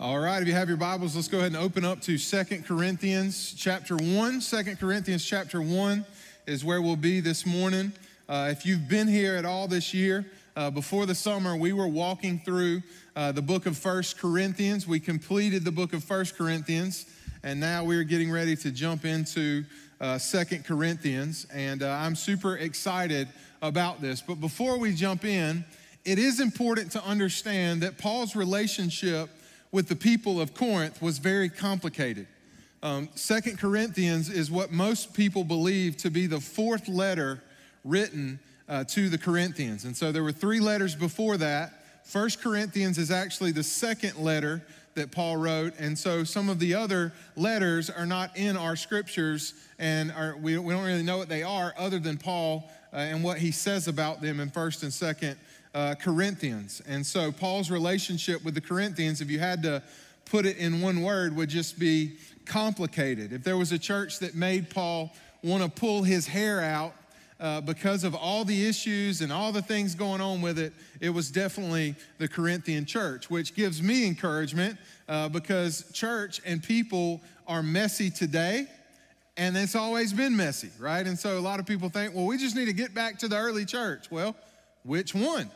All right, if you have your Bibles, let's go ahead and open up to Second Corinthians chapter 1. 2 Corinthians chapter 1 is where we'll be this morning. Uh, if you've been here at all this year, uh, before the summer, we were walking through uh, the book of First Corinthians. We completed the book of First Corinthians, and now we're getting ready to jump into uh, Second Corinthians. And uh, I'm super excited about this. But before we jump in, it is important to understand that Paul's relationship with the people of Corinth was very complicated. Um, Second Corinthians is what most people believe to be the fourth letter written uh, to the Corinthians. And so there were three letters before that. First Corinthians is actually the second letter that Paul wrote. And so some of the other letters are not in our scriptures and are, we, we don't really know what they are other than Paul uh, and what he says about them in 1st and 2nd uh, Corinthians. And so Paul's relationship with the Corinthians, if you had to put it in one word, would just be complicated. If there was a church that made Paul want to pull his hair out uh, because of all the issues and all the things going on with it, it was definitely the Corinthian church, which gives me encouragement uh, because church and people are messy today and it's always been messy, right? And so a lot of people think, well, we just need to get back to the early church. Well, which one?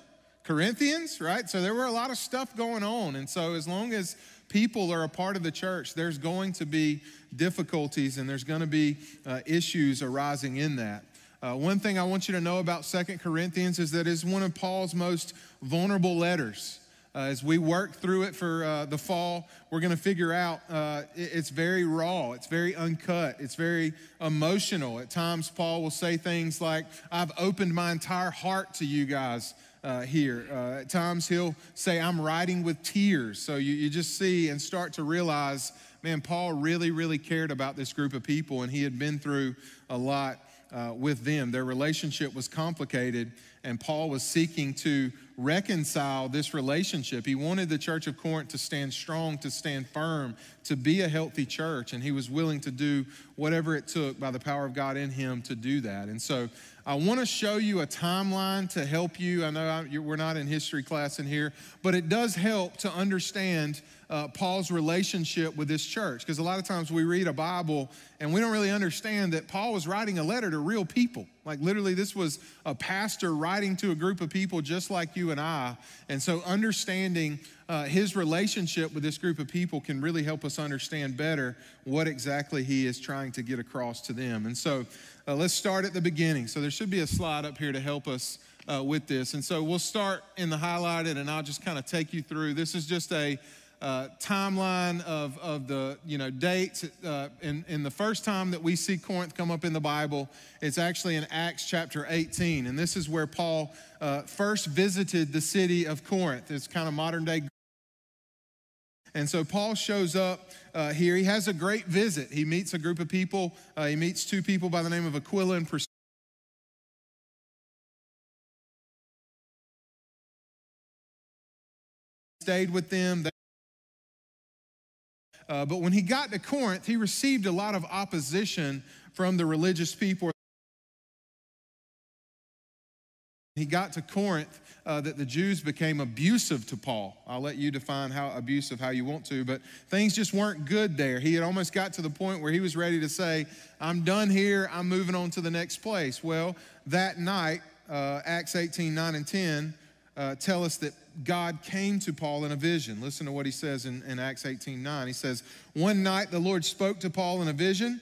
Corinthians, right? So there were a lot of stuff going on. And so as long as people are a part of the church, there's going to be difficulties and there's going to be uh, issues arising in that. Uh, one thing I want you to know about Second Corinthians is that it's one of Paul's most vulnerable letters. Uh, as we work through it for uh, the fall, we're going to figure out uh, it, it's very raw, it's very uncut, it's very emotional. At times, Paul will say things like, I've opened my entire heart to you guys. Uh, here. Uh, at times he'll say, I'm writing with tears. So you, you just see and start to realize, man, Paul really, really cared about this group of people and he had been through a lot uh, with them. Their relationship was complicated, and Paul was seeking to reconcile this relationship. He wanted the church of Corinth to stand strong, to stand firm, to be a healthy church, and he was willing to do whatever it took by the power of God in him to do that. And so I want to show you a timeline to help you. I know I, we're not in history class in here, but it does help to understand uh, Paul's relationship with this church. Because a lot of times we read a Bible and we don't really understand that Paul was writing a letter to real people. Like literally, this was a pastor writing to a group of people just like you and I. And so, understanding uh, his relationship with this group of people can really help us understand better what exactly he is trying to get across to them. And so, uh, let's start at the beginning. So, there should be a slide up here to help us uh, with this. And so, we'll start in the highlighted, and I'll just kind of take you through. This is just a uh, timeline of, of the you know dates. Uh, in, in the first time that we see Corinth come up in the Bible, it's actually in Acts chapter 18, and this is where Paul uh, first visited the city of Corinth. It's kind of modern day. And so Paul shows up uh, here. He has a great visit. He meets a group of people. Uh, he meets two people by the name of Aquila and Priscilla. Stayed with them. Uh, but when he got to Corinth, he received a lot of opposition from the religious people. He got to Corinth uh, that the Jews became abusive to Paul. I'll let you define how abusive how you want to, but things just weren't good there. He had almost got to the point where he was ready to say, I'm done here, I'm moving on to the next place. Well, that night, uh, Acts 18 9 and 10 uh, tell us that God came to Paul in a vision. Listen to what he says in, in Acts 18 9. He says, One night the Lord spoke to Paul in a vision.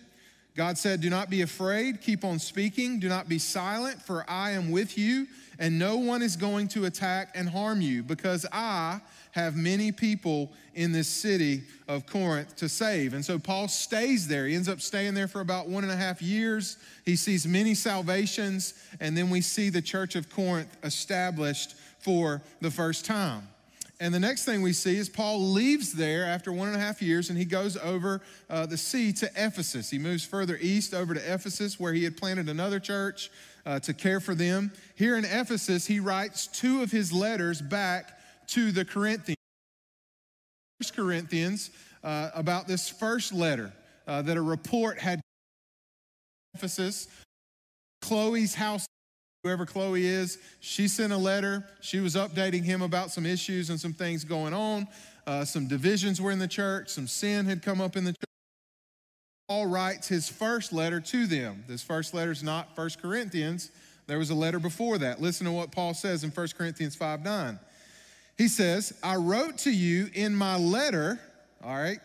God said, Do not be afraid, keep on speaking, do not be silent, for I am with you, and no one is going to attack and harm you, because I have many people in this city of Corinth to save. And so Paul stays there. He ends up staying there for about one and a half years. He sees many salvations, and then we see the church of Corinth established for the first time. And the next thing we see is Paul leaves there after one and a half years and he goes over uh, the sea to Ephesus. He moves further east over to Ephesus where he had planted another church uh, to care for them. Here in Ephesus, he writes two of his letters back to the Corinthians. First Corinthians uh, about this first letter uh, that a report had Ephesus, Chloe's house whoever Chloe is, she sent a letter. She was updating him about some issues and some things going on. Uh, some divisions were in the church, some sin had come up in the church. Paul writes his first letter to them. This first letter is not First Corinthians. There was a letter before that. Listen to what Paul says in 1 Corinthians 5 9. He says, I wrote to you in my letter, all right,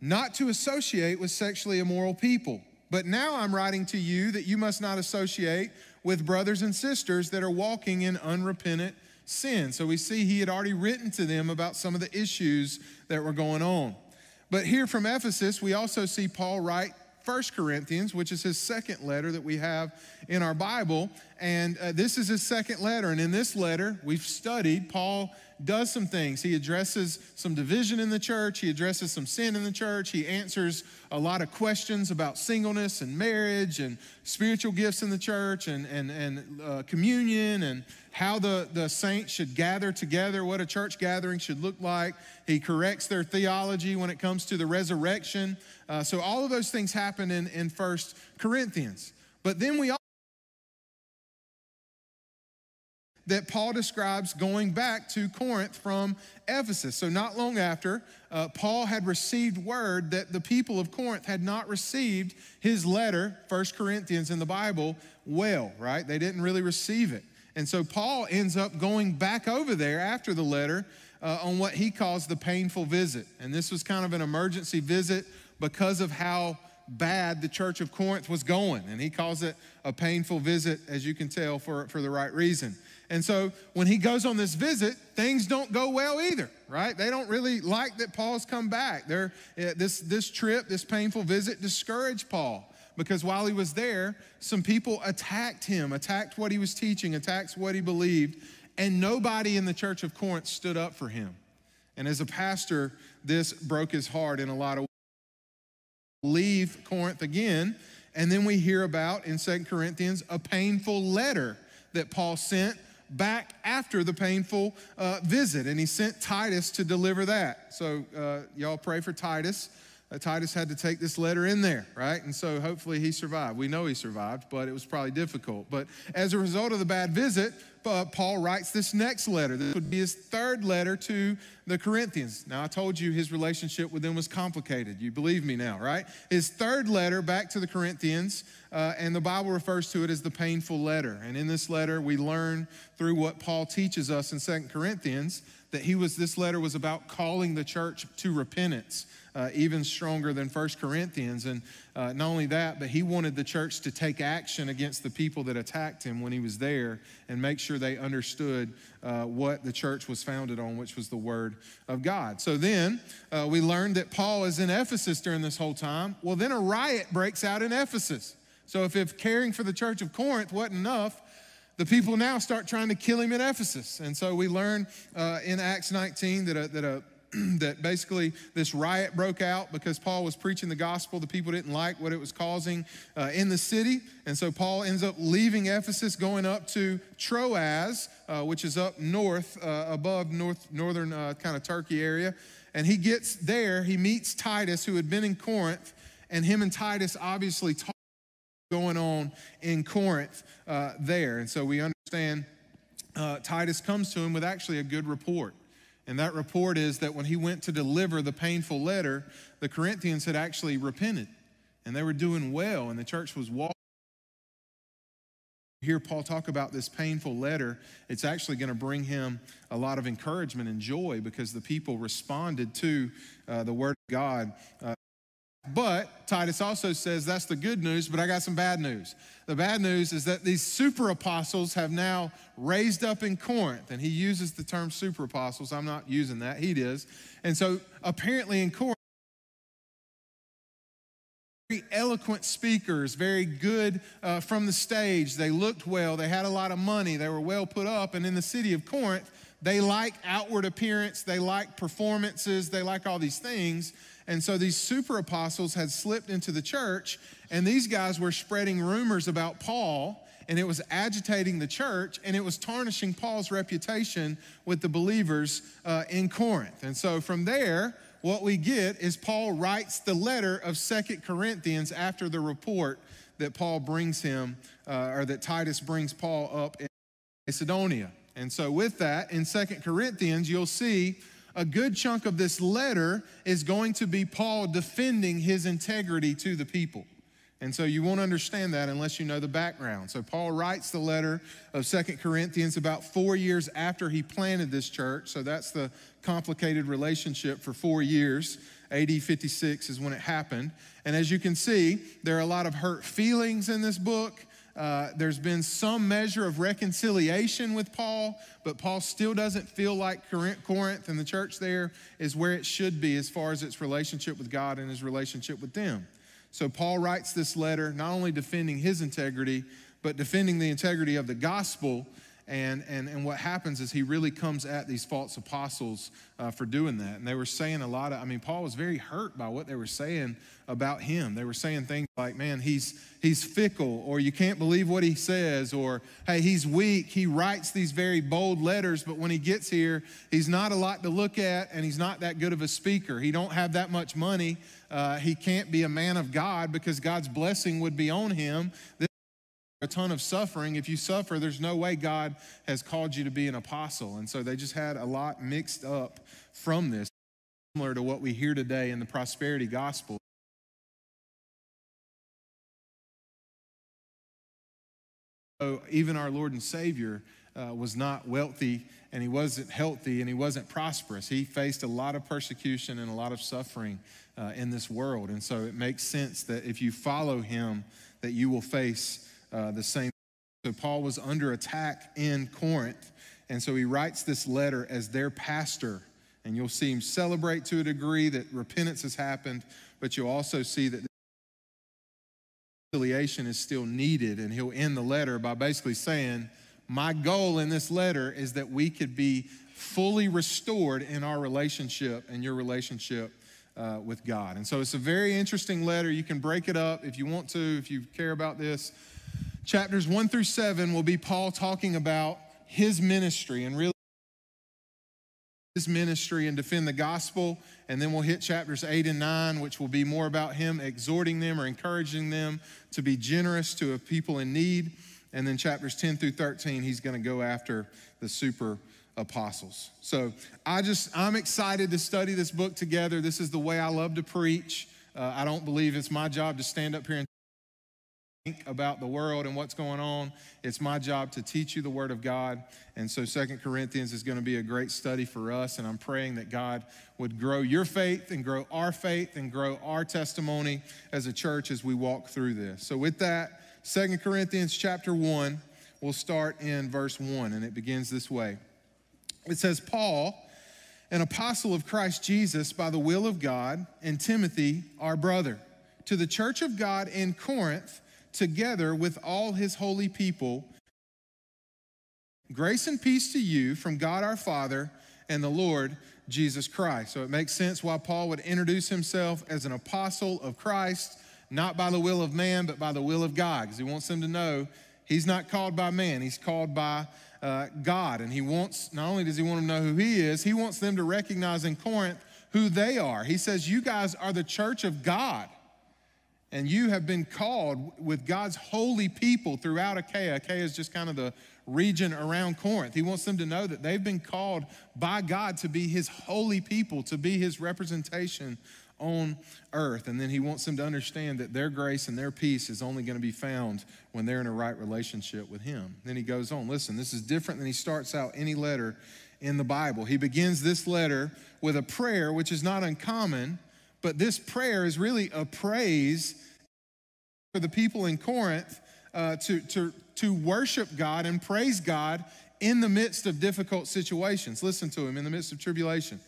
not to associate with sexually immoral people. But now I'm writing to you that you must not associate with brothers and sisters that are walking in unrepentant sin. So we see he had already written to them about some of the issues that were going on. But here from Ephesus, we also see Paul write First Corinthians, which is his second letter that we have in our Bible. And uh, this is his second letter. And in this letter, we've studied, Paul does some things. He addresses some division in the church, he addresses some sin in the church, he answers a lot of questions about singleness and marriage and spiritual gifts in the church and, and, and uh, communion and how the, the saints should gather together, what a church gathering should look like. He corrects their theology when it comes to the resurrection. Uh, so all of those things happen in, in 1 Corinthians. But then we that Paul describes going back to Corinth from Ephesus. So, not long after, uh, Paul had received word that the people of Corinth had not received his letter, First Corinthians in the Bible, well, right? They didn't really receive it. And so, Paul ends up going back over there after the letter uh, on what he calls the painful visit. And this was kind of an emergency visit because of how bad the church of Corinth was going. And he calls it a painful visit, as you can tell, for, for the right reason. And so when he goes on this visit, things don't go well either, right? They don't really like that Paul's come back. They're, eh, this, this trip, this painful visit, discouraged Paul because while he was there, some people attacked him, attacked what he was teaching, attacked what he believed, and nobody in the church of Corinth stood up for him. And as a pastor, this broke his heart in a lot of ways. Leave Corinth again, and then we hear about in Second Corinthians a painful letter that Paul sent back after the painful uh, visit, and he sent Titus to deliver that. So, uh, y'all pray for Titus. Uh, Titus had to take this letter in there, right? And so hopefully he survived. We know he survived, but it was probably difficult. But as a result of the bad visit, uh, Paul writes this next letter. This would be his third letter to the Corinthians. Now, I told you his relationship with them was complicated. You believe me now, right? His third letter back to the Corinthians, uh, and the Bible refers to it as the painful letter. And in this letter, we learn through what Paul teaches us in Second Corinthians that he was this letter was about calling the church to repentance uh, even stronger than First Corinthians. And uh, not only that, but he wanted the church to take action against the people that attacked him when he was there and make sure they understood uh, what the church was founded on, which was the Word of God. So then uh, we learned that Paul is in Ephesus during this whole time. Well, then a riot breaks out in Ephesus. So if, if caring for the church of Corinth wasn't enough, the people now start trying to kill him in Ephesus. And so we learn uh, in Acts 19 that a, that a that basically this riot broke out because Paul was preaching the gospel. The people didn't like what it was causing uh, in the city. And so Paul ends up leaving Ephesus, going up to Troas, uh, which is up north, uh, above north, northern uh, kind of Turkey area. And he gets there, he meets Titus, who had been in Corinth, and him and Titus obviously talk going on in Corinth uh, there. And so we understand uh, Titus comes to him with actually a good report. And that report is that when he went to deliver the painful letter, the Corinthians had actually repented and they were doing well, and the church was walking. Hear Paul talk about this painful letter, it's actually going to bring him a lot of encouragement and joy because the people responded to uh, the word of God uh, but Titus also says that's the good news, but I got some bad news. The bad news is that these super apostles have now raised up in Corinth, and he uses the term super apostles. I'm not using that, he does. And so apparently in Corinth, very eloquent speakers, very good uh, from the stage. They looked well, they had a lot of money, they were well put up. And in the city of Corinth, they like outward appearance, they like performances, they like all these things. And so these super apostles had slipped into the church, and these guys were spreading rumors about Paul, and it was agitating the church, and it was tarnishing Paul's reputation with the believers uh, in Corinth. And so from there, what we get is Paul writes the letter of Second Corinthians after the report that Paul brings him, uh, or that Titus brings Paul up in Macedonia. And so, with that, in Second Corinthians, you'll see a good chunk of this letter is going to be Paul defending his integrity to the people. And so you won't understand that unless you know the background. So Paul writes the letter of Second Corinthians about four years after he planted this church. So that's the complicated relationship for four years. AD 56 is when it happened. And as you can see, there are a lot of hurt feelings in this book. Uh, there's been some measure of reconciliation with Paul, but Paul still doesn't feel like Corinth and the church there is where it should be as far as its relationship with God and his relationship with them. So Paul writes this letter not only defending his integrity, but defending the integrity of the gospel and, and, and what happens is he really comes at these false apostles uh, for doing that. And they were saying a lot of, I mean, Paul was very hurt by what they were saying about him. They were saying things like, man, he's, he's fickle, or you can't believe what he says, or hey, he's weak. He writes these very bold letters, but when he gets here, he's not a lot to look at, and he's not that good of a speaker. He don't have that much money. Uh, he can't be a man of God because God's blessing would be on him. This a ton of suffering. If you suffer, there's no way God has called you to be an apostle. And so they just had a lot mixed up from this, similar to what we hear today in the prosperity gospel. So even our Lord and Savior uh, was not wealthy and he wasn't healthy and he wasn't prosperous. He faced a lot of persecution and a lot of suffering uh, in this world. And so it makes sense that if you follow him, that you will face uh, the same. So Paul was under attack in Corinth, and so he writes this letter as their pastor. And you'll see him celebrate to a degree that repentance has happened, but you'll also see that reconciliation is still needed. And he'll end the letter by basically saying, My goal in this letter is that we could be fully restored in our relationship and your relationship uh, with God. And so it's a very interesting letter. You can break it up if you want to, if you care about this. Chapters one through seven will be Paul talking about his ministry and really his ministry and defend the gospel. And then we'll hit chapters eight and nine, which will be more about him exhorting them or encouraging them to be generous to people in need. And then chapters 10 through 13, he's going to go after the super apostles. So I just, I'm excited to study this book together. This is the way I love to preach. Uh, I don't believe it's my job to stand up here and about the world and what's going on. It's my job to teach you the Word of God. And so Second Corinthians is going to be a great study for us. And I'm praying that God would grow your faith and grow our faith and grow our testimony as a church as we walk through this. So with that, Second Corinthians chapter 1, we'll start in verse 1, and it begins this way. It says, Paul, an apostle of Christ Jesus by the will of God, and Timothy, our brother, to the church of God in Corinth together with all his holy people. Grace and peace to you from God our Father and the Lord Jesus Christ. So it makes sense why Paul would introduce himself as an apostle of Christ, not by the will of man, but by the will of God, because he wants them to know he's not called by man, he's called by uh, God. And he wants, not only does he want them to know who he is, he wants them to recognize in Corinth who they are. He says, You guys are the church of God. And you have been called with God's holy people throughout Achaia. Achaia is just kind of the region around Corinth. He wants them to know that they've been called by God to be his holy people, to be his representation on earth. And then he wants them to understand that their grace and their peace is only going to be found when they're in a right relationship with him. Then he goes on, listen, this is different than he starts out any letter in the Bible. He begins this letter with a prayer, which is not uncommon but this prayer is really a praise for the people in Corinth uh, to, to, to worship God and praise God in the midst of difficult situations. Listen to him in the midst of tribulation.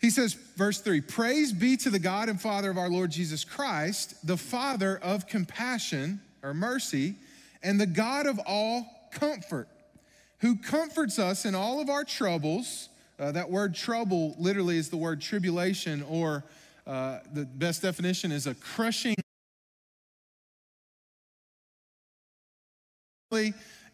He says, verse three, praise be to the God and Father of our Lord Jesus Christ, the Father of compassion or mercy, and the God of all comfort, who comforts us in all of our troubles. Uh, that word trouble literally is the word tribulation or uh, the best definition is a crushing.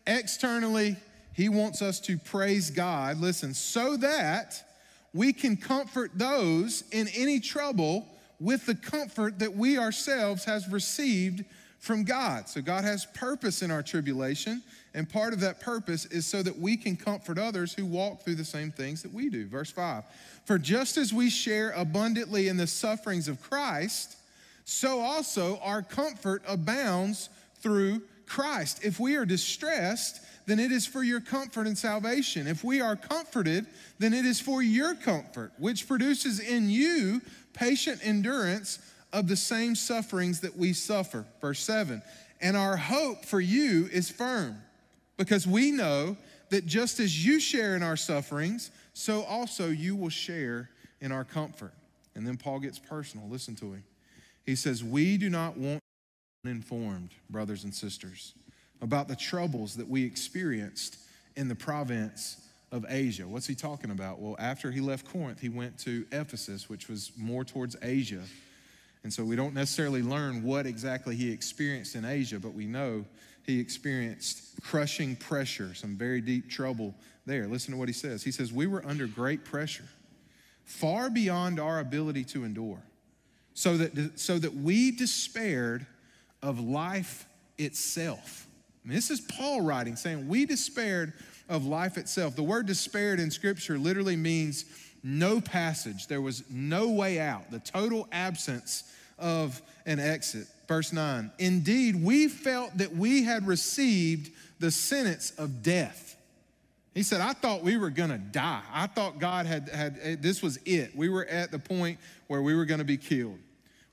Externally, he wants us to praise God, listen, so that we can comfort those in any trouble with the comfort that we ourselves has received from God. So God has purpose in our tribulation, and part of that purpose is so that we can comfort others who walk through the same things that we do. Verse 5 For just as we share abundantly in the sufferings of Christ, so also our comfort abounds through Christ. If we are distressed, then it is for your comfort and salvation. If we are comforted, then it is for your comfort, which produces in you patient endurance of the same sufferings that we suffer. Verse 7 And our hope for you is firm, because we know that just as you share in our sufferings, so also you will share in our comfort. And then Paul gets personal. Listen to him. He says, We do not want uninformed, brothers and sisters, about the troubles that we experienced in the province of Asia. What's he talking about? Well, after he left Corinth, he went to Ephesus, which was more towards Asia. And so we don't necessarily learn what exactly he experienced in Asia, but we know he experienced crushing pressure, some very deep trouble there. Listen to what he says. He says, We were under great pressure, far beyond our ability to endure, so that, so that we despaired of life itself. And this is Paul writing, saying, We despaired of life itself. The word despaired in Scripture literally means no passage. There was no way out, the total absence of an exit. Verse 9 Indeed, we felt that we had received the sentence of death. He said, I thought we were gonna die. I thought God had, had eh, this was it. We were at the point where we were gonna be killed.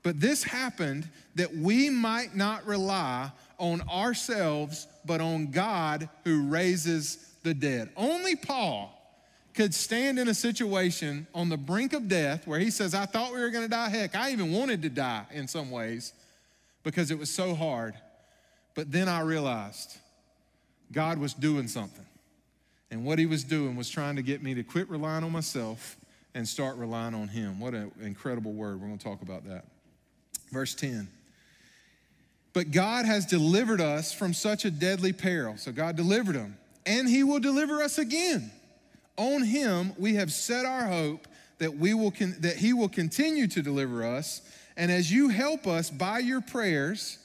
But this happened that we might not rely on ourselves, but on God who raises the dead. Only Paul could stand in a situation on the brink of death where he says, I thought we were going to die. Heck, I even wanted to die in some ways because it was so hard. But then I realized God was doing something. And what he was doing was trying to get me to quit relying on myself and start relying on him. What an incredible word. We're going to talk about that. Verse 10. But God has delivered us from such a deadly peril. So God delivered them, and He will deliver us again. On Him we have set our hope that, we will con- that He will continue to deliver us. And as you help us by your prayers,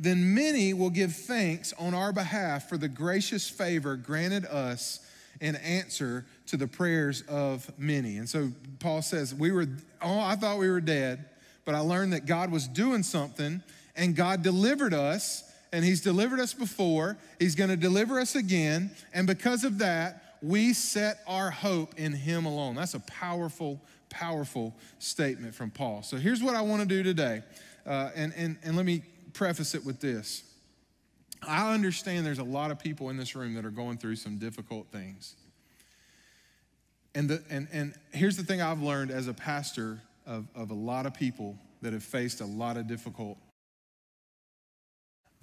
then many will give thanks on our behalf for the gracious favor granted us in answer to the prayers of many. And so Paul says, We were, oh, I thought we were dead, but I learned that God was doing something and God delivered us, and He's delivered us before. He's going to deliver us again. And because of that, we set our hope in Him alone. That's a powerful, powerful statement from Paul. So here's what I want to do today. Uh, and, and, and let me preface it with this. I understand there's a lot of people in this room that are going through some difficult things. And, the, and, and here's the thing I've learned as a pastor of, of a lot of people that have faced a lot of difficult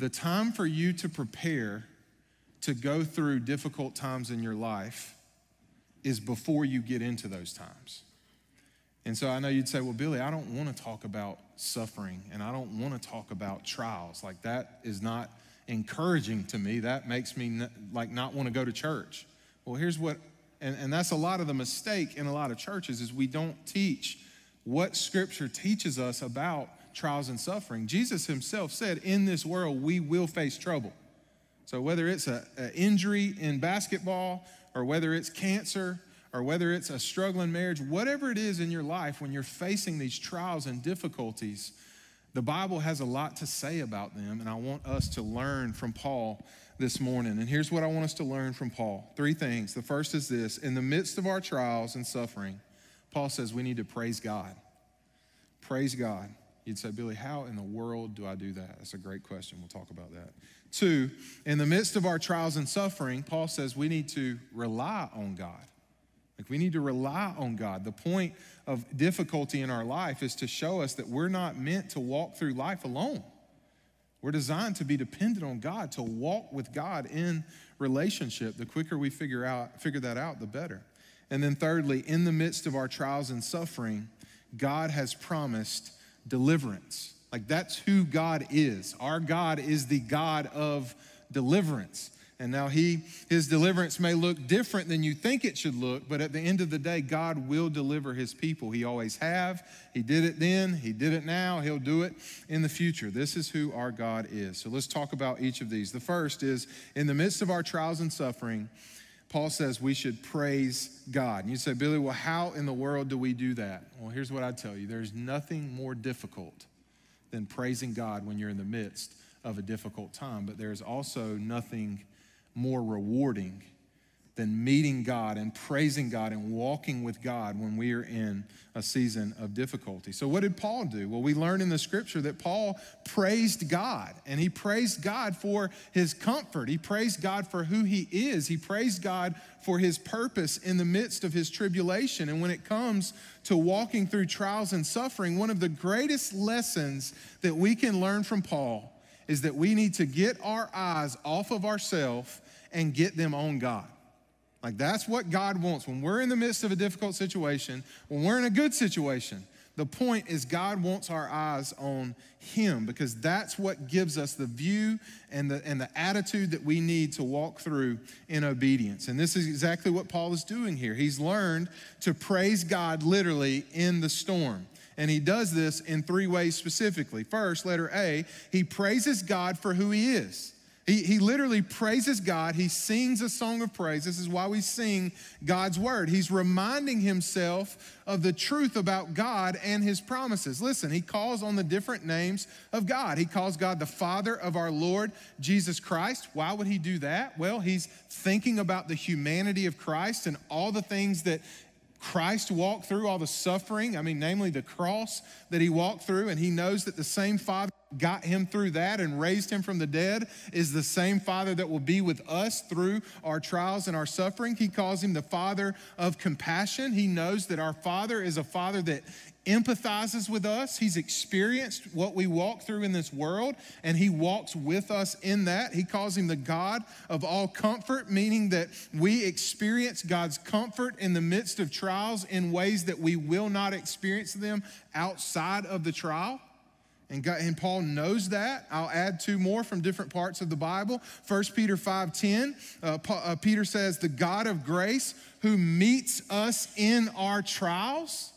the time for you to prepare to go through difficult times in your life is before you get into those times. And so I know you'd say, well, Billy, I don't want to talk about suffering and I don't want to talk about trials. Like that is not encouraging to me. That makes me like not want to go to church. Well, here's what, and, and that's a lot of the mistake in a lot of churches is we don't teach what scripture teaches us about trials and suffering. Jesus himself said, In this world, we will face trouble. So, whether it's an injury in basketball, or whether it's cancer, or whether it's a struggling marriage, whatever it is in your life, when you're facing these trials and difficulties, the Bible has a lot to say about them, and I want us to learn from Paul this morning. And here's what I want us to learn from Paul three things. The first is this in the midst of our trials and suffering, Paul says we need to praise God. Praise God. You'd say, Billy, how in the world do I do that? That's a great question. We'll talk about that. Two, in the midst of our trials and suffering, Paul says we need to rely on God. Like we need to rely on God. The point of difficulty in our life is to show us that we're not meant to walk through life alone. We're designed to be dependent on God, to walk with God in relationship. The quicker we figure out figure that out, the better. And then thirdly, in the midst of our trials and suffering, God has promised deliverance. Like that's who God is. Our God is the God of deliverance. And now he his deliverance may look different than you think it should look, but at the end of the day, God will deliver his people. He always have. He did it then, he did it now, he'll do it in the future. This is who our God is. So let's talk about each of these. The first is in the midst of our trials and suffering, Paul says we should praise God. And you say, Billy, well, how in the world do we do that? Well, here's what I tell you there's nothing more difficult than praising God when you're in the midst of a difficult time, but there's also nothing more rewarding than meeting God and praising God and walking with God when we are in a season of difficulty. So, what did Paul do? Well, we learn in the scripture that Paul praised God and he praised God for his comfort. He praised God for who he is. He praised God for his purpose in the midst of his tribulation. And when it comes to walking through trials and suffering, one of the greatest lessons that we can learn from Paul is that we need to get our eyes off of ourselves and get them on God. Like that's what God wants. When we're in the midst of a difficult situation, when we're in a good situation, the point is God wants our eyes on Him because that's what gives us the view and the, and the attitude that we need to walk through in obedience. And this is exactly what Paul is doing here. He's learned to praise God literally in the storm. And he does this in three ways specifically. First, letter A, he praises God for who he is. He, he literally praises God. He sings a song of praise. This is why we sing God's word. He's reminding himself of the truth about God and his promises. Listen, he calls on the different names of God. He calls God the Father of our Lord Jesus Christ. Why would he do that? Well, he's thinking about the humanity of Christ and all the things that Christ walked through, all the suffering, I mean, namely the cross that he walked through, and he knows that the same Father got him through that and raised him from the dead is the same Father that will be with us through our trials and our suffering. He calls him the Father of compassion. He knows that our Father is a Father that empathizes with us. He's experienced what we walk through in this world, and He walks with us in that. He calls Him the God of all comfort, meaning that we experience God's comfort in the midst of trials in ways that we will not experience them outside of the trial. And, God, and Paul knows that. I'll add two more from different parts of the Bible. 1 Peter 5.10, uh, uh, Peter says, the God of grace who meets us in our trials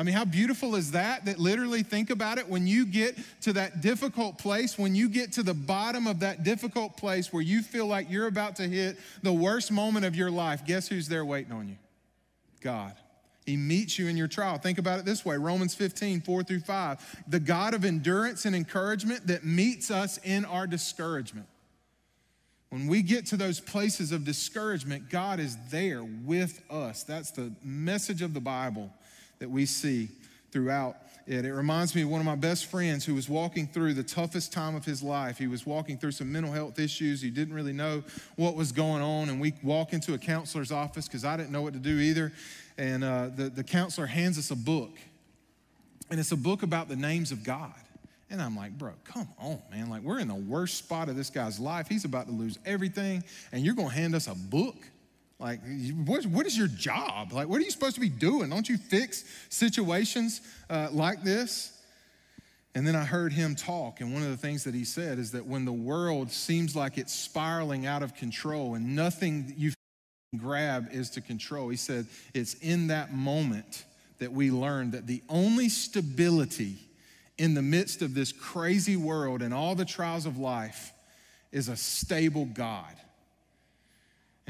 I mean, how beautiful is that? That literally, think about it, when you get to that difficult place, when you get to the bottom of that difficult place where you feel like you're about to hit the worst moment of your life, guess who's there waiting on you? God. He meets you in your trial. Think about it this way Romans 15, 4 through 5. The God of endurance and encouragement that meets us in our discouragement. When we get to those places of discouragement, God is there with us. That's the message of the Bible that we see throughout it. It reminds me of one of my best friends who was walking through the toughest time of his life. He was walking through some mental health issues. He didn't really know what was going on. And we walk into a counselor's office because I didn't know what to do either. And uh, the, the counselor hands us a book. And it's a book about the names of God. And I'm like, bro, come on, man. Like, we're in the worst spot of this guy's life. He's about to lose everything. And you're going to hand us a book? Like, what, what is your job? Like, what are you supposed to be doing? Don't you fix situations uh, like this? And then I heard him talk, and one of the things that he said is that when the world seems like it's spiraling out of control and nothing you grab is to control, he said it's in that moment that we learn that the only stability in the midst of this crazy world and all the trials of life is a stable God.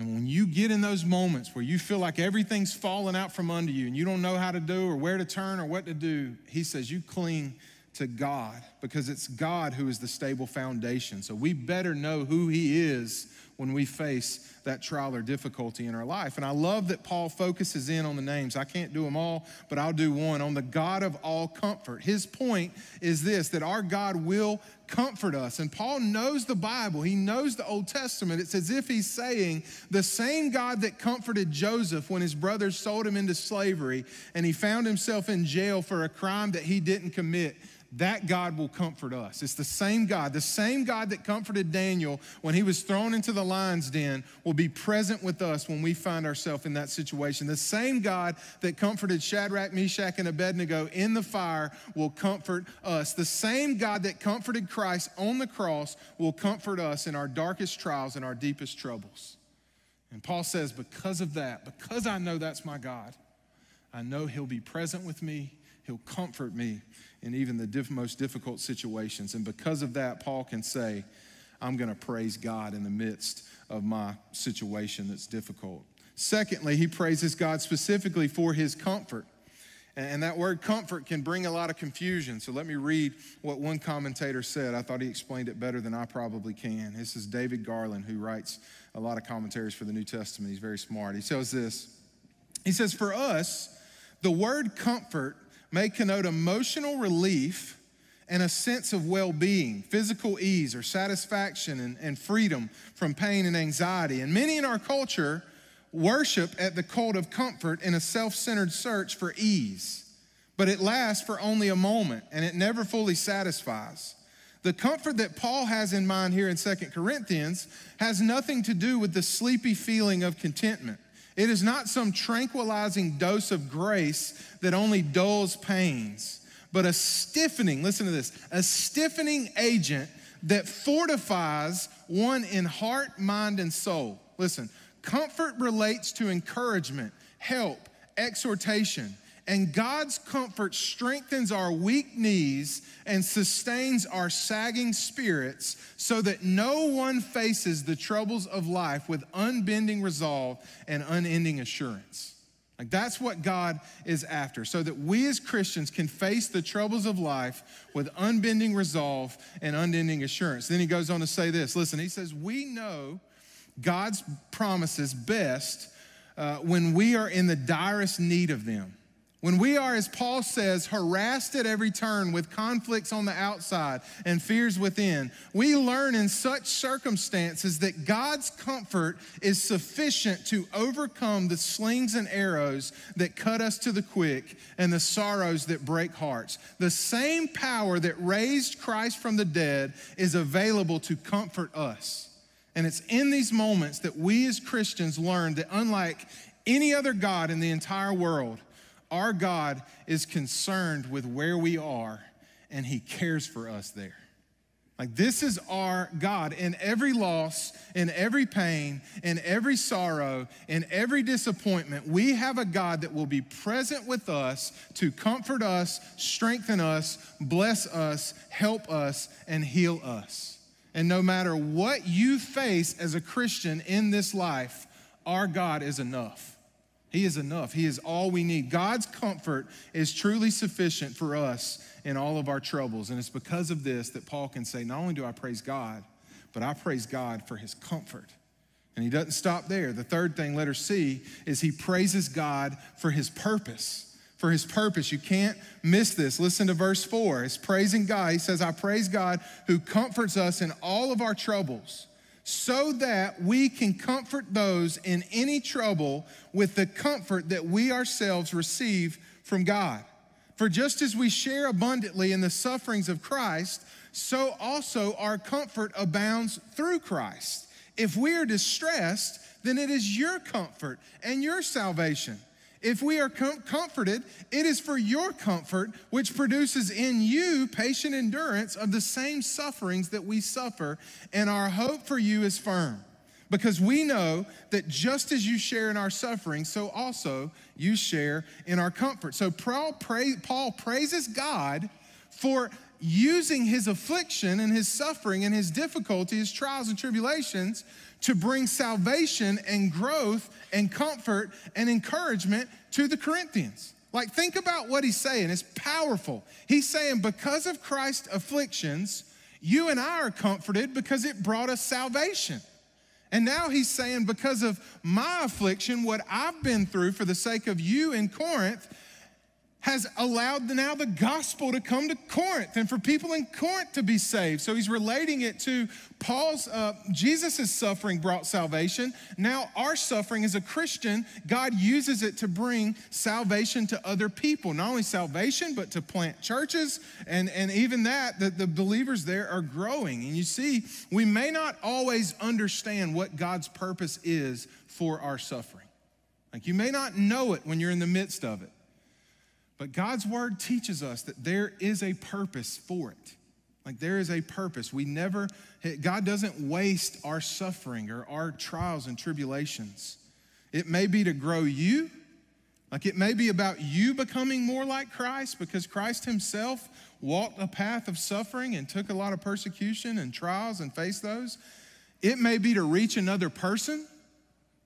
And when you get in those moments where you feel like everything's falling out from under you and you don't know how to do or where to turn or what to do, he says you cling to God because it's God who is the stable foundation. So we better know who he is when we face that trial or difficulty in our life. And I love that Paul focuses in on the names. I can't do them all, but I'll do one on the God of all comfort. His point is this that our God will comfort us. And Paul knows the Bible, he knows the Old Testament. It's as if he's saying, the same God that comforted Joseph when his brothers sold him into slavery and he found himself in jail for a crime that he didn't commit that God will comfort us. It's the same God. The same God that comforted Daniel when he was thrown into the lion's den will be present with us when we find ourselves in that situation. The same God that comforted Shadrach, Meshach, and Abednego in the fire will comfort us. The same God that comforted Christ on the cross will comfort us in our darkest trials and our deepest troubles. And Paul says, because of that, because I know that's my God, I know he'll be present with me, he'll comfort me in even the diff- most difficult situations. And because of that, Paul can say, I'm going to praise God in the midst of my situation that's difficult. Secondly, he praises God specifically for his comfort. And that word comfort can bring a lot of confusion. So let me read what one commentator said. I thought he explained it better than I probably can. This is David Garland, who writes a lot of commentaries for the New Testament. He's very smart. He says this He says, For us, the word comfort may connote emotional relief and a sense of well being, physical ease or satisfaction and, and freedom from pain and anxiety. And many in our culture worship at the cult of comfort in a self centered search for ease. But it lasts for only a moment and it never fully satisfies. The comfort that Paul has in mind here in Second Corinthians has nothing to do with the sleepy feeling of contentment. It is not some tranquilizing dose of grace that only dulls pains, but a stiffening, listen to this, a stiffening agent that fortifies one in heart, mind, and soul. Listen, comfort relates to encouragement, help, exhortation. And God's comfort strengthens our weak knees and sustains our sagging spirits so that no one faces the troubles of life with unbending resolve and unending assurance. Like that's what God is after, so that we as Christians can face the troubles of life with unbending resolve and unending assurance. Then he goes on to say this listen, he says, We know God's promises best uh, when we are in the direst need of them. When we are, as Paul says, harassed at every turn with conflicts on the outside and fears within, we learn in such circumstances that God's comfort is sufficient to overcome the slings and arrows that cut us to the quick and the sorrows that break hearts. The same power that raised Christ from the dead is available to comfort us. And it's in these moments that we as Christians learn that unlike any other God in the entire world, our God is concerned with where we are and He cares for us there. Like, this is our God. In every loss, in every pain, in every sorrow, in every disappointment, we have a God that will be present with us to comfort us, strengthen us, bless us, help us, and heal us. And no matter what you face as a Christian in this life, our God is enough. He is enough. He is all we need. God's comfort is truly sufficient for us in all of our troubles. And it's because of this that Paul can say, Not only do I praise God, but I praise God for his comfort. And he doesn't stop there. The third thing, letter C, is he praises God for his purpose. For his purpose. You can't miss this. Listen to verse four. It's praising God. He says, I praise God who comforts us in all of our troubles so that we can comfort those in any trouble with the comfort that we ourselves receive from God. For just as we share abundantly in the sufferings of Christ, so also our comfort abounds through Christ. If we are distressed, then it is your comfort and your salvation. If we are com- comforted, it is for your comfort, which produces in you patient endurance of the same sufferings that we suffer, and our hope for you is firm. Because we know that just as you share in our suffering, so also you share in our comfort. So Paul, Paul praises God for using his affliction and his suffering and his difficulties, trials, and tribulations to bring salvation and growth and comfort and encouragement to the Corinthians. Like, think about what he's saying. It's powerful. He's saying, because of Christ's afflictions, you and I are comforted because it brought us salvation. And now he's saying, because of my affliction, what I've been through for the sake of you in Corinth, has allowed now the gospel to come to Corinth and for people in Corinth to be saved. So he's relating it to Paul's, uh, Jesus' suffering brought salvation. Now, our suffering as a Christian, God uses it to bring salvation to other people. Not only salvation, but to plant churches. And, and even that, the, the believers there are growing. And you see, we may not always understand what God's purpose is for our suffering. Like you may not know it when you're in the midst of it. But God's word teaches us that there is a purpose for it. Like there is a purpose. We never, God doesn't waste our suffering or our trials and tribulations. It may be to grow you, like it may be about you becoming more like Christ because Christ himself walked a path of suffering and took a lot of persecution and trials and faced those. It may be to reach another person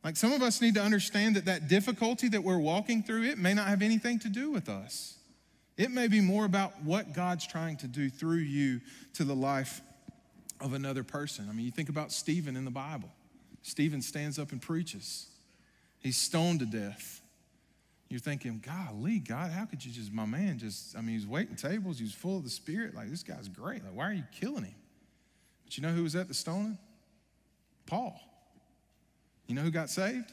like some of us need to understand that that difficulty that we're walking through, it may not have anything to do with us. It may be more about what God's trying to do through you to the life of another person. I mean, you think about Stephen in the Bible. Stephen stands up and preaches. He's stoned to death. You're thinking, golly, God, how could you just, my man, just, I mean, he's waiting tables, he's full of the Spirit. Like, this guy's great. Like, why are you killing him? But you know who was at the stoning? Paul. You know who got saved?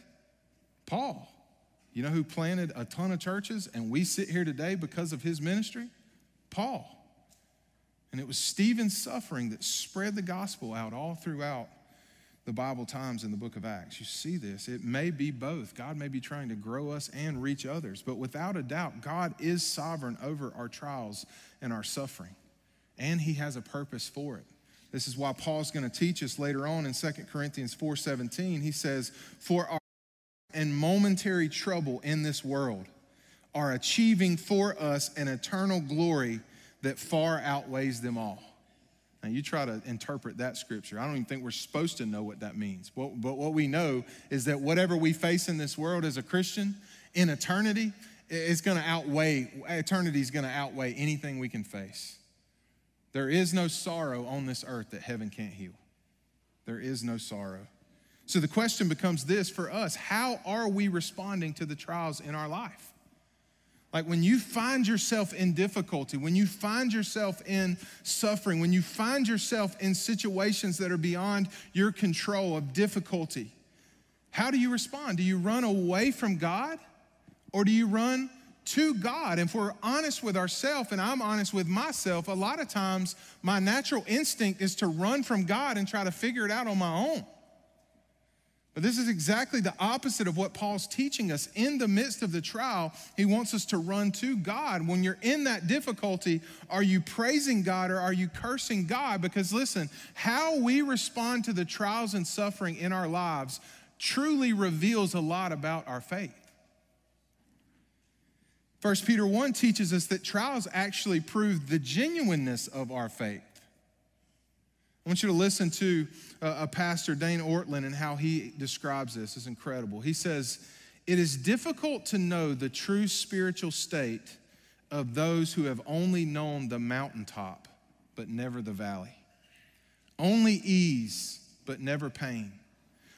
Paul. You know who planted a ton of churches and we sit here today because of his ministry? Paul. And it was Stephen's suffering that spread the gospel out all throughout the Bible times in the book of Acts. You see this. It may be both. God may be trying to grow us and reach others, but without a doubt, God is sovereign over our trials and our suffering, and He has a purpose for it. This is why Paul's going to teach us later on in 2 Corinthians 4:17. He says, "For our and momentary trouble in this world are achieving for us an eternal glory that far outweighs them all." Now, you try to interpret that scripture. I don't even think we're supposed to know what that means. But, but what we know is that whatever we face in this world as a Christian, in eternity, it's going to outweigh, eternity is going to outweigh anything we can face. There is no sorrow on this earth that heaven can't heal. There is no sorrow. So the question becomes this for us how are we responding to the trials in our life? Like when you find yourself in difficulty, when you find yourself in suffering, when you find yourself in situations that are beyond your control of difficulty, how do you respond? Do you run away from God or do you run to God. And if we're honest with ourselves, and I'm honest with myself, a lot of times my natural instinct is to run from God and try to figure it out on my own. But this is exactly the opposite of what Paul's teaching us. In the midst of the trial, he wants us to run to God. When you're in that difficulty, are you praising God or are you cursing God? Because listen, how we respond to the trials and suffering in our lives truly reveals a lot about our faith. 1 Peter 1 teaches us that trials actually prove the genuineness of our faith. I want you to listen to a pastor, Dane Ortlund, and how he describes this. It's incredible. He says, It is difficult to know the true spiritual state of those who have only known the mountaintop, but never the valley, only ease, but never pain.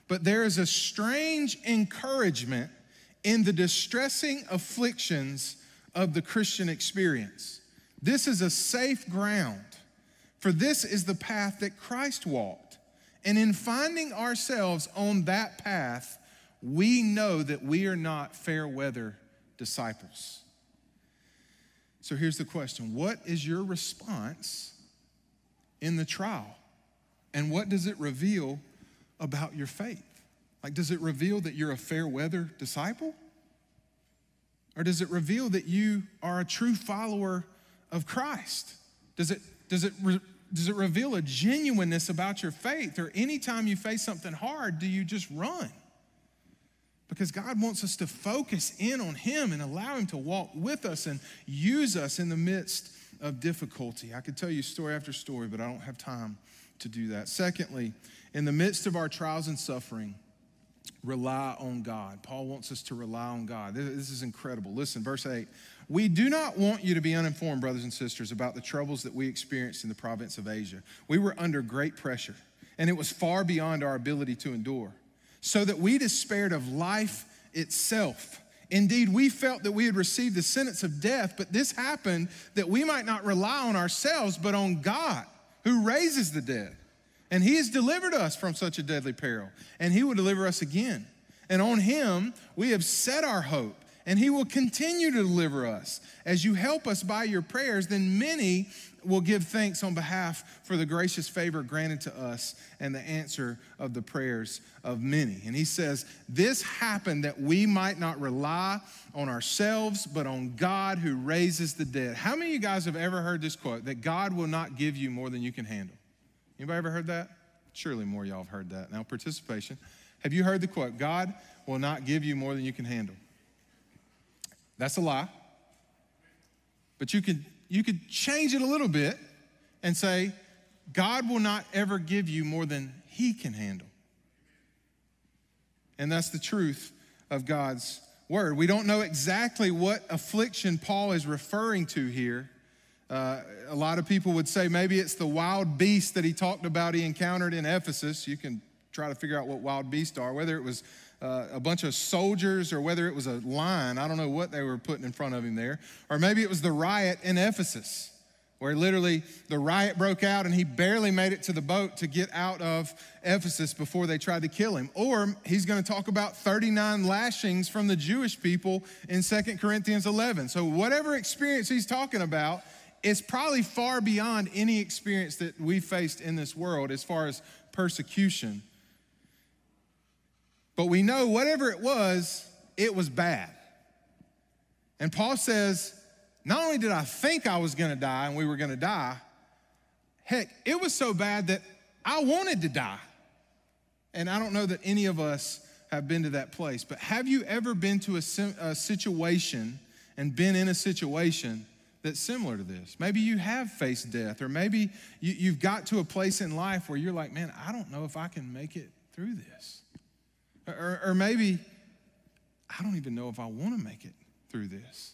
But there is a strange encouragement in the distressing afflictions of the Christian experience. This is a safe ground, for this is the path that Christ walked. And in finding ourselves on that path, we know that we are not fair weather disciples. So here's the question What is your response in the trial? And what does it reveal about your faith? Like, does it reveal that you're a fair weather disciple? Or does it reveal that you are a true follower of Christ? Does it, does it, re, does it reveal a genuineness about your faith? Or anytime you face something hard, do you just run? Because God wants us to focus in on Him and allow Him to walk with us and use us in the midst of difficulty. I could tell you story after story, but I don't have time to do that. Secondly, in the midst of our trials and suffering, rely on God. Paul wants us to rely on God. This is incredible. Listen, verse 8. We do not want you to be uninformed, brothers and sisters, about the troubles that we experienced in the province of Asia. We were under great pressure, and it was far beyond our ability to endure, so that we despaired of life itself Indeed, we felt that we had received the sentence of death, but this happened that we might not rely on ourselves, but on God, who raises the dead. And he has delivered us from such a deadly peril, and he will deliver us again. And on him we have set our hope, and he will continue to deliver us. As you help us by your prayers, then many will give thanks on behalf for the gracious favor granted to us and the answer of the prayers of many. And he says, This happened that we might not rely on ourselves, but on God who raises the dead. How many of you guys have ever heard this quote that God will not give you more than you can handle? Anybody ever heard that? Surely more y'all have heard that. Now, participation. Have you heard the quote, God will not give you more than you can handle? That's a lie. But you can you could change it a little bit and say, God will not ever give you more than He can handle. And that's the truth of God's word. We don't know exactly what affliction Paul is referring to here. Uh, a lot of people would say maybe it's the wild beast that he talked about he encountered in Ephesus. You can try to figure out what wild beasts are, whether it was uh, a bunch of soldiers or whether it was a lion. I don't know what they were putting in front of him there. Or maybe it was the riot in Ephesus, where literally the riot broke out and he barely made it to the boat to get out of Ephesus before they tried to kill him. Or he's going to talk about 39 lashings from the Jewish people in Second Corinthians 11. So, whatever experience he's talking about, is probably far beyond any experience that we faced in this world as far as persecution but we know whatever it was, it was bad. And Paul says, not only did I think I was gonna die and we were gonna die, heck, it was so bad that I wanted to die. And I don't know that any of us have been to that place, but have you ever been to a, a situation and been in a situation that's similar to this? Maybe you have faced death, or maybe you, you've got to a place in life where you're like, man, I don't know if I can make it through this. Or, or maybe, I don't even know if I want to make it through this.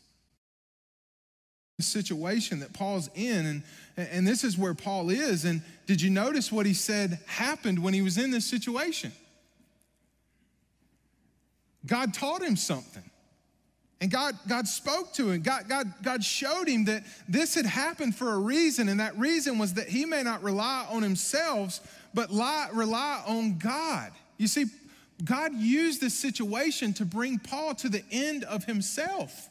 Situation that Paul's in, and, and this is where Paul is. And did you notice what he said happened when he was in this situation? God taught him something. And God, God spoke to him. God, God, God showed him that this had happened for a reason, and that reason was that he may not rely on himself, but lie, rely on God. You see, God used this situation to bring Paul to the end of himself,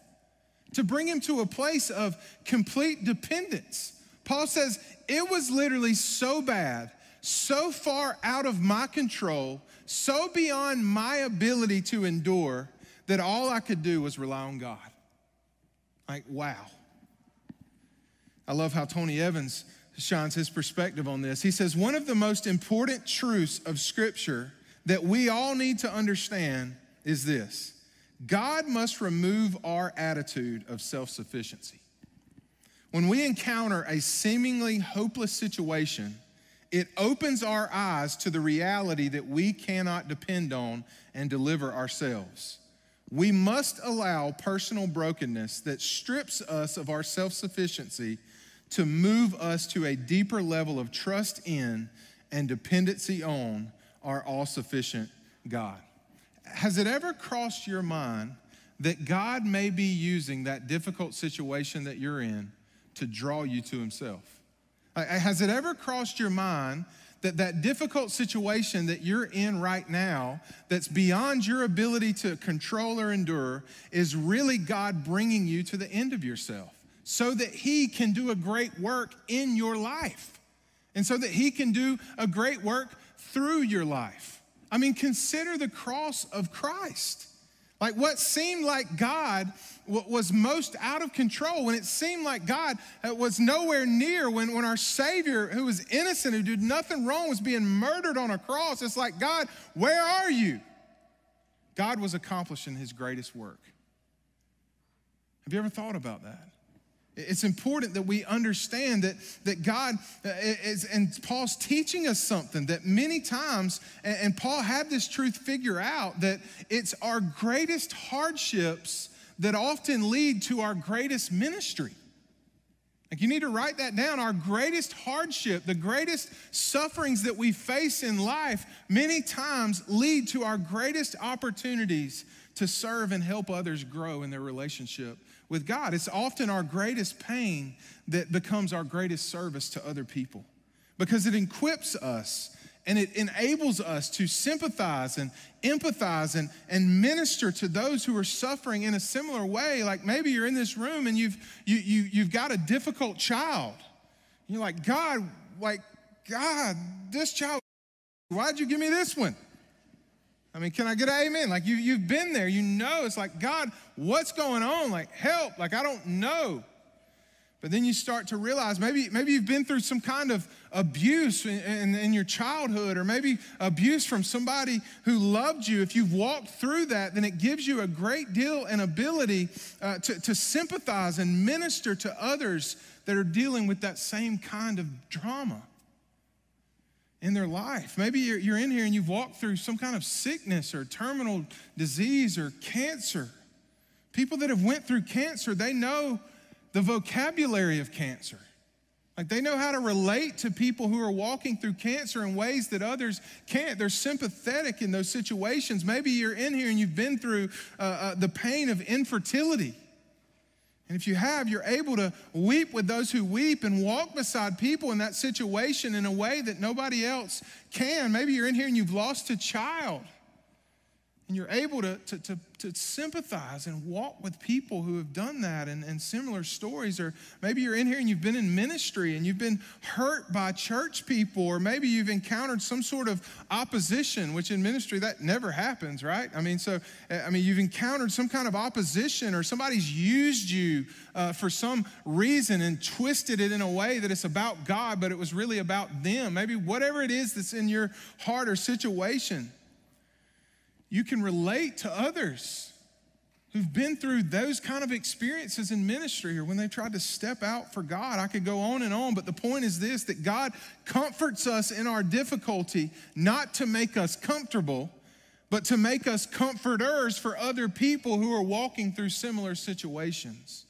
to bring him to a place of complete dependence. Paul says, It was literally so bad, so far out of my control, so beyond my ability to endure, that all I could do was rely on God. Like, wow. I love how Tony Evans shines his perspective on this. He says, One of the most important truths of Scripture that we all need to understand is this God must remove our attitude of self sufficiency. When we encounter a seemingly hopeless situation, it opens our eyes to the reality that we cannot depend on and deliver ourselves. We must allow personal brokenness that strips us of our self sufficiency to move us to a deeper level of trust in and dependency on our all sufficient God. Has it ever crossed your mind that God may be using that difficult situation that you're in to draw you to Himself? Uh, has it ever crossed your mind that that difficult situation that you're in right now, that's beyond your ability to control or endure, is really God bringing you to the end of yourself so that He can do a great work in your life and so that He can do a great work through your life. I mean, consider the cross of Christ. Like what seemed like God was most out of control, when it seemed like God uh, was nowhere near, when, when our Savior, who was innocent, who did nothing wrong, was being murdered on a cross, it's like, God, where are you? God was accomplishing his greatest work. Have you ever thought about that? It's important that we understand that, that God uh, is, and Paul's teaching us something that many times, and Paul had this truth figure out, that it's our greatest hardships that often lead to our greatest ministry. Like you need to write that down. Our greatest hardship, the greatest sufferings that we face in life, many times lead to our greatest opportunities to serve and help others grow in their relationship with God. It's often our greatest pain that becomes our greatest service to other people because it equips us and it enables us to sympathize and empathize and, and minister to those who are suffering in a similar way. Like maybe you're in this room and you've, you, you, you've got a difficult child. You're like, God, like, God, this child, why'd you give me this one? I mean, can I get an amen? Like you, you've been there, you know, it's like, God, what's going on? Like, help, like I don't know. But then you start to realize maybe, maybe you've been through some kind of abuse in, in, in, your childhood, or maybe abuse from somebody who loved you. If you've walked through that, then it gives you a great deal and ability uh, to, to sympathize and minister to others that are dealing with that same kind of drama in their life. Maybe you're, you're in here and you've walked through some kind of sickness or terminal disease or cancer. People that have went through cancer, they know the vocabulary of cancer. Like they know how to relate to people who are walking through cancer in ways that others can't. They're sympathetic in those situations. Maybe you're in here and you've been through uh, uh, the pain of infertility. And if you have, you're able to weep with those who weep and walk beside people in that situation in a way that nobody else can. Maybe you're in here and you've lost a child and you're able to, to, to, to, sympathize and walk with people who have done that and, and similar stories. Or maybe you're in here and you've been in ministry and you've been hurt by church people, or maybe you've encountered some sort of opposition, which in ministry that never happens, right? I mean, so, I mean, you've encountered some kind of opposition or somebody's used you uh, for some reason and twisted it in a way that it's about God, but it was really about them. Maybe whatever it is that's in your heart or situation you can relate to others who've been through those kind of experiences in ministry or when they tried to step out for God. I could go on and on, but the point is this that God comforts us in our difficulty, not to make us comfortable, but to make us comforters for other people who are walking through similar situations.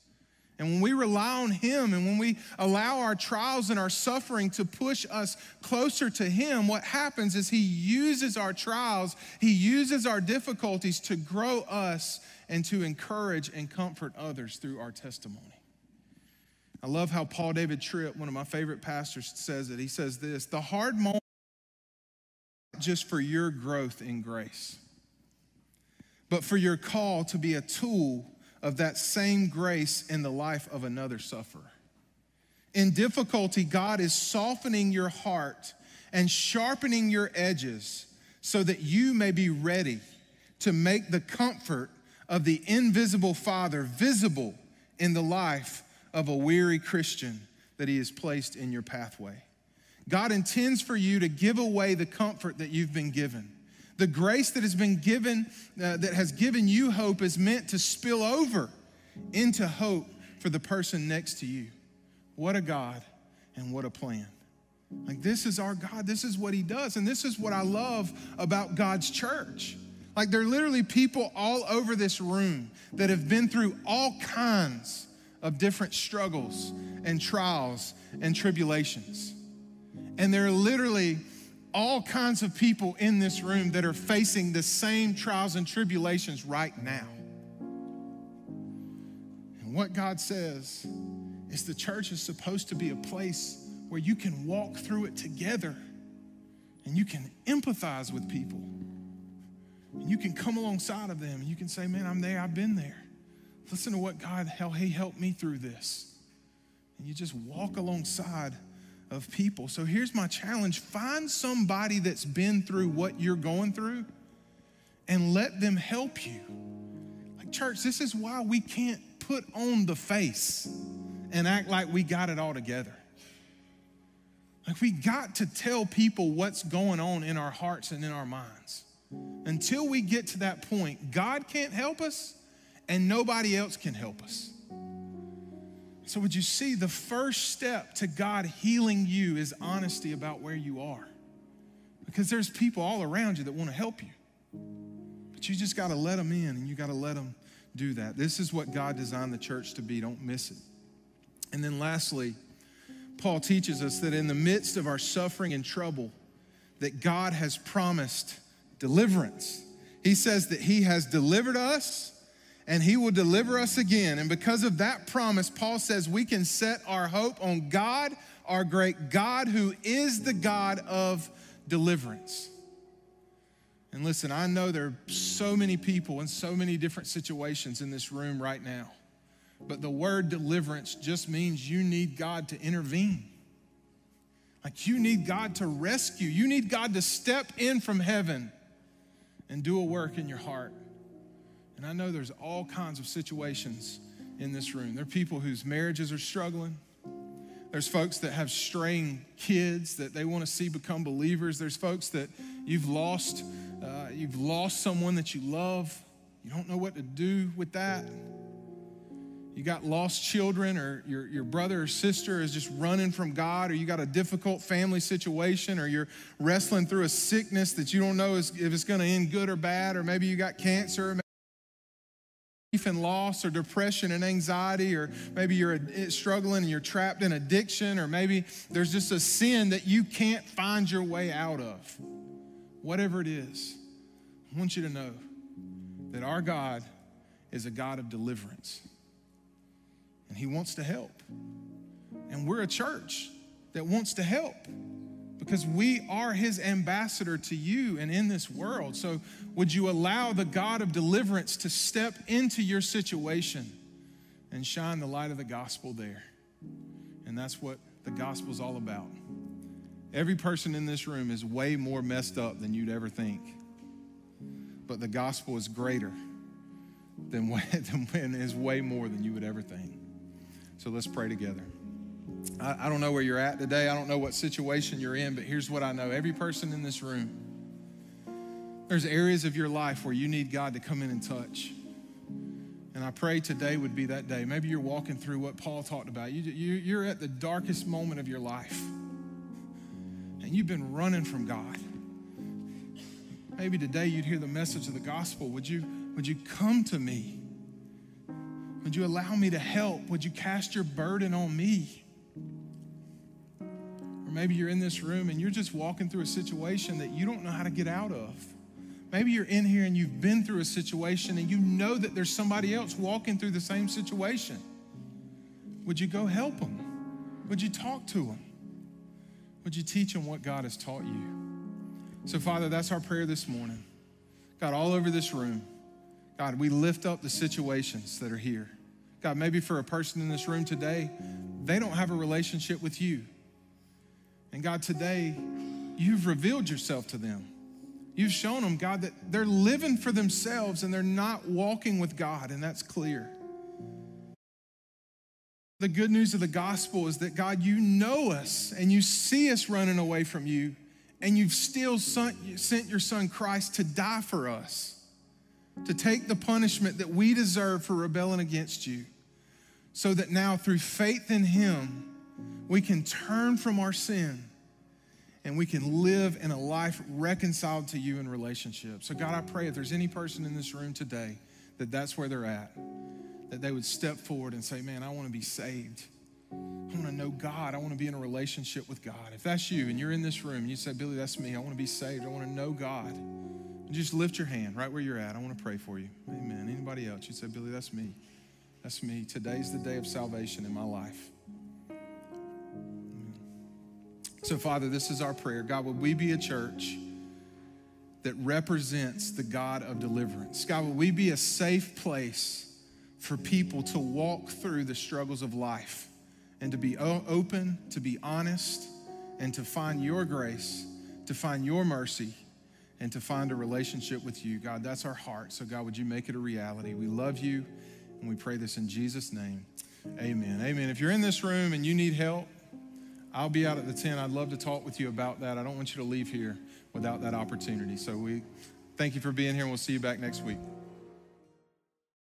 And when we rely on Him and when we allow our trials and our suffering to push us closer to Him, what happens is He uses our trials, He uses our difficulties to grow us and to encourage and comfort others through our testimony. I love how Paul David Tripp, one of my favorite pastors, says it. He says this The hard moment just for your growth in grace, but for your call to be a tool of that same grace in the life of another sufferer. In difficulty, God is softening your heart and sharpening your edges so that you may be ready to make the comfort of the invisible Father visible in the life of a weary Christian that He has placed in your pathway. God intends for you to give away the comfort that you've been given. The grace that has been given, uh, that has given you hope, is meant to spill over into hope for the person next to you. What a God and what a plan. Like, this is our God. This is what He does. And this is what I love about God's church. Like, there are literally people all over this room that have been through all kinds of different struggles and trials and tribulations. And there are literally all kinds of people in this room that are facing the same trials and tribulations right now. And what God says is the church is supposed to be a place where you can walk through it together and you can empathize with people. And you can come alongside of them and you can say, Man, I'm there, I've been there. Listen to what God, how He helped me through this. And you just walk alongside of people. So here's my challenge find somebody that's been through what you're going through and let them help you. Like, church, this is why we can't put on the face and act like we got it all together. Like, we got to tell people what's going on in our hearts and in our minds. Until we get to that point, God can't help us and nobody else can help us. So, would you see the first step to God healing you is honesty about where you are? Because there's people all around you that want to help you. But you just got to let them in and you got to let them do that. This is what God designed the church to be. Don't miss it. And then, lastly, Paul teaches us that in the midst of our suffering and trouble, that God has promised deliverance. He says that He has delivered us and He will deliver us again. And because of that promise, Paul says we can set our hope on God, our great God, who is the God of deliverance. And listen, I know there are so many people in so many different situations in this room right now. But the word deliverance just means you need God to intervene. Like you need God to rescue. You need God to step in from heaven and do a work in your heart. And I know there's all kinds of situations in this room. There are people whose marriages are struggling. There's folks that have straying kids that they want to see become believers. There's folks that you've lost, uh, you've lost someone that you love. You don't know what to do with that. You got lost children, or your, your brother or sister is just running from God, or you got a difficult family situation, or you're wrestling through a sickness that you don't know if it's going to end good or bad, or maybe you got cancer and loss or depression and anxiety, or maybe you're eh, struggling and you're trapped in addiction, or maybe there's just a sin that you can't find your way out of. Whatever it is, I want you to know that our God is a God of deliverance, and He wants to help. And we're a church that wants to help because we are his ambassador to you and in this world. So, would you allow the God of deliverance to step into your situation and shine the light of the gospel there? And that's what the gospel is all about. Every person in this room is way more messed up than you'd ever think. But the gospel is greater than, than is way more than you would ever think. So let's pray together. I, I don't know where you're at today. I don't know what situation you're in, but here's what I know every person in this room, there's areas of your life where you need God to come in and touch. And I pray today would be that day. Maybe you're walking through what Paul talked about. You, you, are at the darkest moment of your life, and you've been running from God. Maybe today you'd hear the message of the gospel. Would you, would you come to me? Would you allow me to help? Would you cast your burden on me? Or maybe you're in this room and you're just walking through a situation that you don't know how to get out of. Maybe you're in here and you've been through a situation and you know that there's somebody else walking through the same situation. Would you go help them? Would you talk to them? Would you teach them what God has taught you? So, Father, that's our prayer this morning. God, all over this room, God, we lift up the situations that are here. God, maybe for a person in this room today, they don't have a relationship with you. And God, today, you've revealed yourself to them. You've shown them, God, that they're living for themselves and they're not walking with God, and that's clear. The good news of the gospel is that, God, you know us and you see us running away from you, and you've still sent your son Christ to die for us, to take the punishment that we deserve for rebelling against you, so that now through faith in him, we can turn from our sin and we can live in a life reconciled to you in relationship. So, God, I pray if there's any person in this room today that that's where they're at, that they would step forward and say, Man, I want to be saved. I want to know God. I want to be in a relationship with God. If that's you and you're in this room and you say, Billy, that's me. I want to be saved. I want to know God. Just lift your hand right where you're at. I want to pray for you. Amen. Anybody else? You say, Billy, that's me. That's me. Today's the day of salvation in my life. So, Father, this is our prayer. God, would we be a church that represents the God of deliverance? God, would we be a safe place for people to walk through the struggles of life and to be open, to be honest, and to find your grace, to find your mercy, and to find a relationship with you? God, that's our heart. So, God, would you make it a reality? We love you, and we pray this in Jesus' name. Amen. Amen. If you're in this room and you need help, I'll be out at the tent. I'd love to talk with you about that. I don't want you to leave here without that opportunity. So we thank you for being here, and we'll see you back next week.